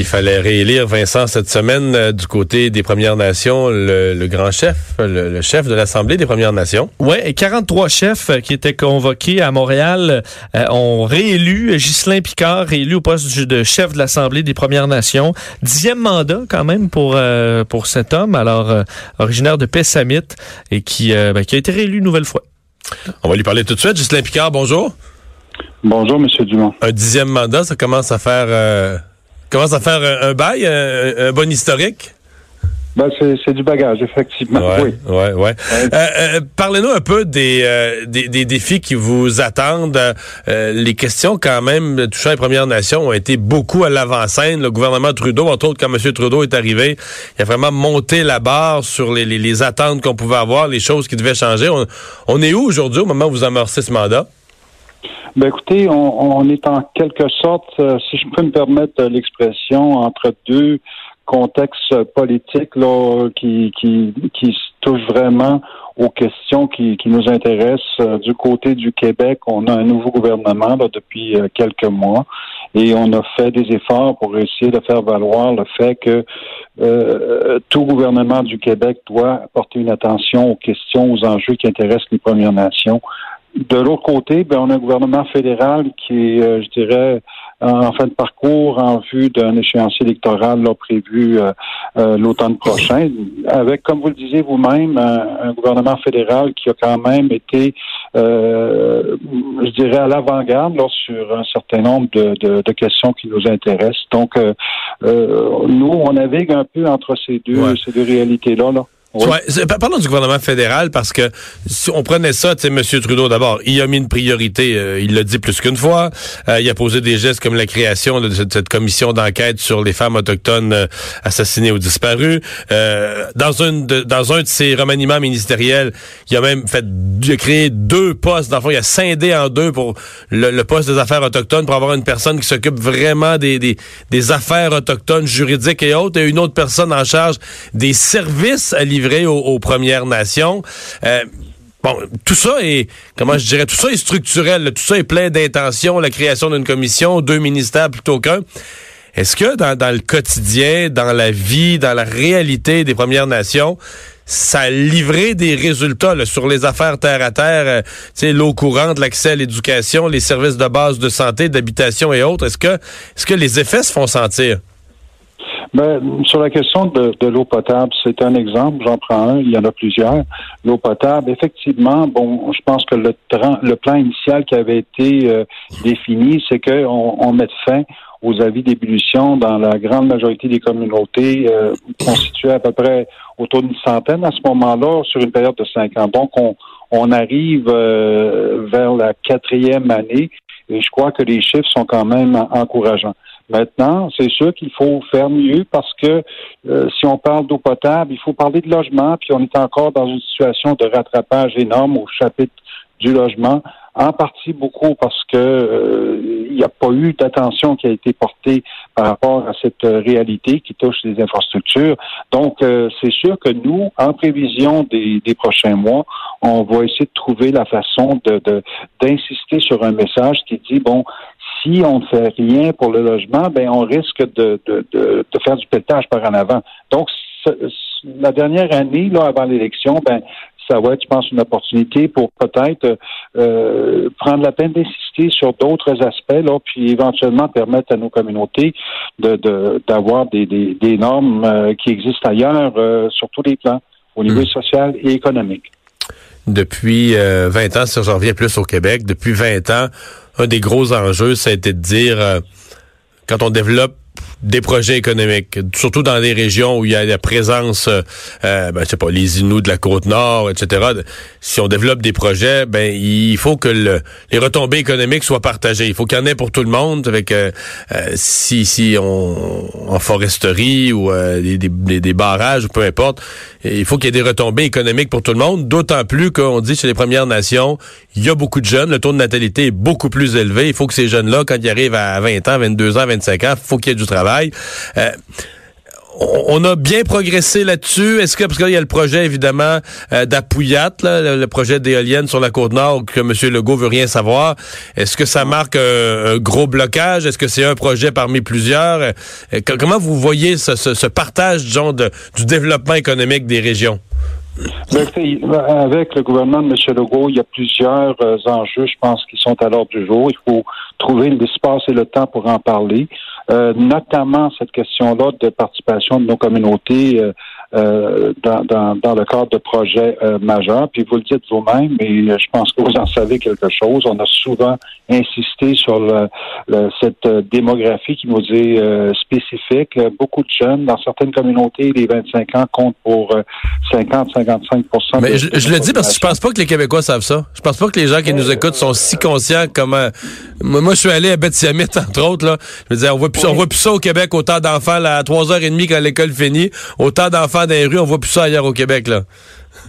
Il fallait réélire Vincent cette semaine euh, du côté des Premières Nations, le, grand chef, le, chef de l'Assemblée des Premières Nations. Ouais, et 43 chefs euh, qui étaient convoqués à Montréal euh, ont réélu Ghislain Picard, réélu au poste de chef de l'Assemblée des Premières Nations. Dixième mandat quand même pour pour cet homme, alors originaire de Pessamit et qui, ben, qui a été réélu une nouvelle fois. On va lui parler tout de suite. Ghislain Picard, bonjour. Bonjour, Monsieur Dumont. Un dixième mandat, ça commence à faire commence à faire un, bail, un, bon historique? Ben, c'est du bagage, effectivement. oui. Ouais, ouais. Euh, euh, parlez-nous un peu des, euh, des, défis qui vous attendent. les questions, quand même, touchant les Premières Nations ont été beaucoup à l'avant-scène. Le gouvernement Trudeau, entre autres, quand M. Trudeau est arrivé, il a vraiment monté la barre sur les, les, attentes qu'on pouvait avoir, les choses qui devaient changer. On, on est où aujourd'hui au moment où vous amorcez ce mandat? Ben écoutez, on, est en quelque sorte, euh, si je peux me permettre l'expression, entre deux contextes politiques là, qui, qui, qui touchent vraiment aux questions qui, qui nous intéressent. Euh, du côté du Québec, on a un nouveau gouvernement là, depuis euh, quelques mois et on a fait des efforts pour essayer de faire valoir le fait que tout gouvernement du Québec doit porter une attention aux questions, aux enjeux qui intéressent les Premières Nations de l'autre côté, ben, on a un gouvernement fédéral qui est, euh, je dirais, en fin de parcours en vue d'un échéancier électoral là, prévu euh, euh, l'automne prochain, avec, comme vous le disiez vous-même, un, gouvernement fédéral qui a quand même été, je dirais, à l'avant-garde sur un certain nombre de, de, de, questions qui nous intéressent. Donc, nous, on navigue un peu entre ces deux, ces deux réalités-là. Là. Ouais, parlons du gouvernement fédéral parce que si on prenait ça, tu sais, M. Trudeau, d'abord, il a mis une priorité, euh, il l'a dit plus qu'une fois. Euh, il a posé des gestes comme la création de cette, commission d'enquête sur les femmes autochtones euh, assassinées ou disparues. dans, de, dans un de ses remaniements ministériels, il a même fait il a créé deux postes. Dans le fond, il a scindé en deux pour le, poste des affaires autochtones pour avoir une personne qui s'occupe vraiment des, des, affaires autochtones juridiques et autres, et une autre personne en charge des services livrer aux, Premières Nations. Euh, bon, tout ça est, comment je dirais, tout ça est structurel, tout ça est plein d'intentions, la création d'une commission, deux ministères plutôt qu'un. Est-ce que dans, le quotidien, dans la vie, dans la réalité des Premières Nations, ça a livré des résultats sur les affaires terre à terre, euh, l'eau courante, l'accès à l'éducation, les services de base de santé, d'habitation et autres? Est-ce que, est-ce que les effets se font sentir? Ben, sur la question de, de l'eau potable, c'est un exemple, j'en prends un, il y en a plusieurs. L'eau potable, effectivement, bon, je pense que le, le plan initial qui avait été euh, défini, c'est qu'on on mette fin aux avis d'ébullition dans la grande majorité des communautés, euh, constituées à peu près autour d'une centaine à ce moment-là, sur une période de cinq ans. Donc, on, on arrive euh, vers la quatrième année et je crois que les chiffres sont quand même encourageants. Maintenant, c'est sûr qu'il faut faire mieux parce que euh, si on parle d'eau potable, il faut parler de logement, puis on est encore dans une situation de rattrapage énorme au chapitre du logement, en partie beaucoup parce que euh, il n'y a pas eu d'attention qui a été portée par rapport à cette euh, réalité qui touche les infrastructures. Donc, c'est sûr que nous, en prévision des, des, prochains mois, on va essayer de trouver la façon de d'insister sur un message qui dit bon, si on ne fait rien pour le logement, ben on risque de, de, de, de faire du pétage par en avant. Donc, la dernière année, là, avant l'élection, ben ça va être, je pense, une opportunité pour peut-être euh, prendre la peine d'insister sur d'autres aspects, là, puis éventuellement permettre à nos communautés de d'avoir des, des, des, normes euh, qui existent ailleurs euh, sur tous les plans, au niveau hmm. social et économique. Depuis 20 ans, si je reviens plus au Québec, depuis 20 ans, un des gros enjeux, ça a été de dire, euh, quand on développe des projets économiques, surtout dans les régions où il y a la présence, euh, euh ben, je sais pas, les Inuits de la côte nord, etc. Si on développe des projets, ben il faut que le, les retombées économiques soient partagées. Il faut qu'il y en ait pour tout le monde. Avec euh, si si on en foresterie ou euh, des, des, des, barrages ou peu importe, il faut qu'il y ait des retombées économiques pour tout le monde. D'autant plus qu'on dit chez les Premières Nations, il y a beaucoup de jeunes, le taux de natalité est beaucoup plus élevé. Il faut que ces jeunes-là, quand ils arrivent à 20 ans, 22 ans, 25 ans, faut qu'il y ait du travail. Euh, on a bien progressé là-dessus. Est-ce que parce qu'il y a le projet évidemment euh, le, projet d'éolienne sur la côte nord que M. Legault veut rien savoir. Est-ce que ça marque un, gros blocage? Est-ce que c'est un projet parmi plusieurs? Euh, Comment vous voyez ce, partage, disons, du développement économique des régions? Ben, avec le gouvernement de M. Legault, il y a plusieurs euh, enjeux, je pense, qui sont à l'ordre du jour. Il faut trouver l'espace et le temps pour en parler. Euh, notamment cette question-là de participation de nos communautés euh, euh, dans, dans, dans, le cadre de projets euh, majeurs. Puis vous le dites vous-même, mais je pense que vous en savez quelque chose. On a souvent insisté sur le, cette démographie qui nous est euh, spécifique. Beaucoup de jeunes dans certaines communautés, les 25 ans comptent pour 50-55% Mais je, je le dis parce que je pense pas que les Québécois savent ça. Je pense pas que les gens qui nous écoutent sont si conscients comment. Moi, je suis allé à Bethsiamit, entre autres. Là. Je veux dire, on voit plus, on voit plus ça au Québec, autant d'enfants à 3h30 quand l'école finit, autant d'enfants dans les rues, on voit plus ça ailleurs au Québec, là.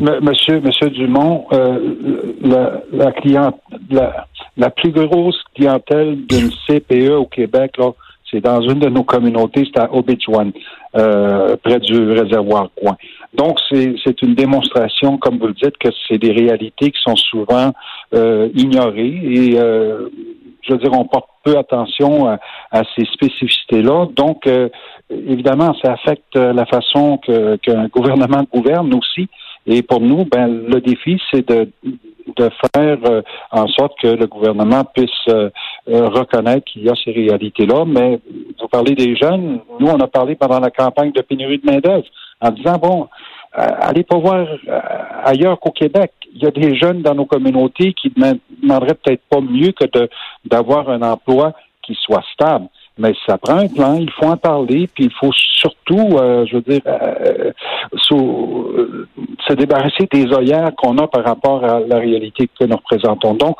Monsieur, Monsieur Dumont, euh, la, la, cliente, la, plus grosse clientèle d'une CPE au Québec, là, c'est dans une de nos communautés, c'est à Obidjwan, euh, près du réservoir Coin. Donc, c'est une démonstration, comme vous le dites, que c'est des réalités qui sont souvent euh, ignorées et euh, je veux dire, on porte peu attention à, ces spécificités-là. Donc, euh, évidemment, ça affecte la façon qu'un gouvernement gouverne aussi. Et pour nous, ben, le défi, c'est de, de faire euh, en sorte que le gouvernement puisse euh, reconnaître qu'il y a ces réalités-là. Mais vous parlez des jeunes. Nous, on a parlé pendant la campagne de pénurie de main-d'œuvre en disant, bon, allez pas voir ailleurs qu'au Québec il y a des jeunes dans nos communautés qui demanderaient peut-être pas mieux que d'avoir un emploi qui soit stable. Mais ça prend un plan, il faut en parler, puis il faut surtout, euh, je veux dire, euh, euh, se débarrasser des œillères qu'on a par rapport à la réalité que nous représentons. Donc,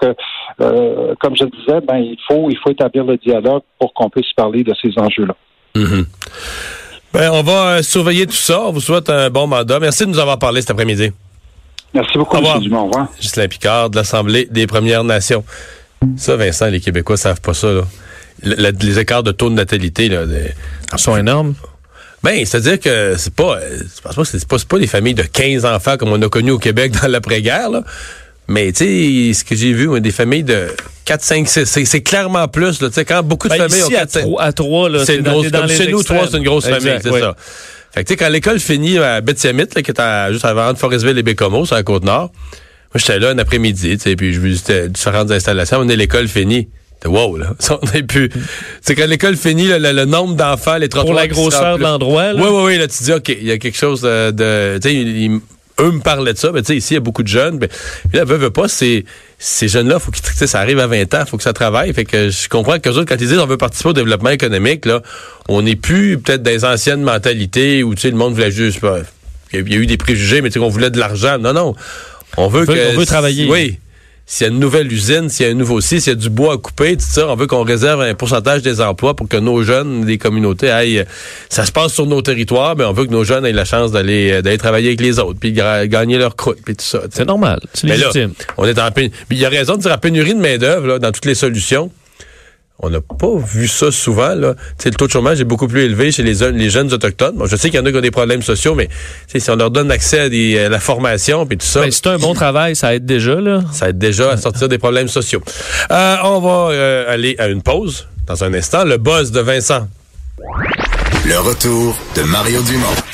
comme je disais, ben il faut il faut établir le dialogue pour qu'on puisse parler de ces enjeux-là. Mm-hmm. ben, on va surveiller tout ça. On vous souhaite un bon mandat. Merci de nous avoir parlé cet après-midi. Merci beaucoup, M. Dumont. Au revoir. Gislain Picard de l'Assemblée des Premières Nations. Ça, Vincent, les Québécois savent pas ça. Là. les écarts de taux de natalité là, sont énormes. Ben, c'est-à-dire que c'est pas, je pense pas, c'est pas, pas des familles de 15 enfants comme on a connu au Québec dans l'après-guerre, Mais tu sais, ce que j'ai vu, des familles de 4, 5, 6, c'est clairement plus. Là, quand beaucoup de ben, familles ont 4, à 3, là, c'est dans, dans chez nous, 3, c'est une grosse famille, c'est ça. Fait que, tu sais, quand l'école finit à Betty-Amit, qui est juste avant de Forestville et Bécomo, sur la Côte-Nord, moi, j'étais là un après-midi, tu sais, puis je visitais différentes installations. On est l'école finie. Wow, là. On est plus. C'est quand l'école finit, le, nombre d'enfants, les trottoirs. Pour la grosseur de l'endroit, Oui, oui, oui. Là, tu dis, OK, il y a quelque chose de. tu sais, eux me parlaient de ça, mais tu sais, ici, il y a beaucoup de jeunes. Mais, puis là, veut, veut pas, c'est, ces jeunes-là, faut qu'ils, ça arrive à 20 ans, faut que ça travaille. Fait que je comprends que autres, quand ils disent on veut participer au développement économique, là, on n'est plus peut-être des anciennes mentalités où, tu sais, le monde voulait juste, il y a eu des préjugés, mais tu sais, qu'on voulait de l'argent. Non, non. On veut, que. On veut travailler. Oui s'il y a une nouvelle usine, s'il y a un nouveau site, s'il y a du bois à couper, tout ça, on veut qu'on réserve un pourcentage des emplois pour que nos jeunes, les communautés aillent. Ça se passe sur nos territoires, mais on veut que nos jeunes aient la chance d'aller euh, d'aller travailler avec les autres, puis gagner leur croûte, puis tout ça. C'est normal, c'est légitime. on est en pénurie. Il y a raison de dire en pénurie de main d'œuvre dans toutes les solutions. On n'a pas vu ça souvent. Là. le taux de chômage est beaucoup plus élevé chez les, les jeunes autochtones. je sais qu'il y en a qui ont des problèmes sociaux, mais si on leur donne accès à, la formation puis tout ça. Ben, c'est un bon travail, ça aide déjà. Là. Ça aide déjà à sortir des problèmes sociaux. Euh, on va euh, aller à une pause dans un instant. Le buzz de Vincent. Le retour de Mario Dumont.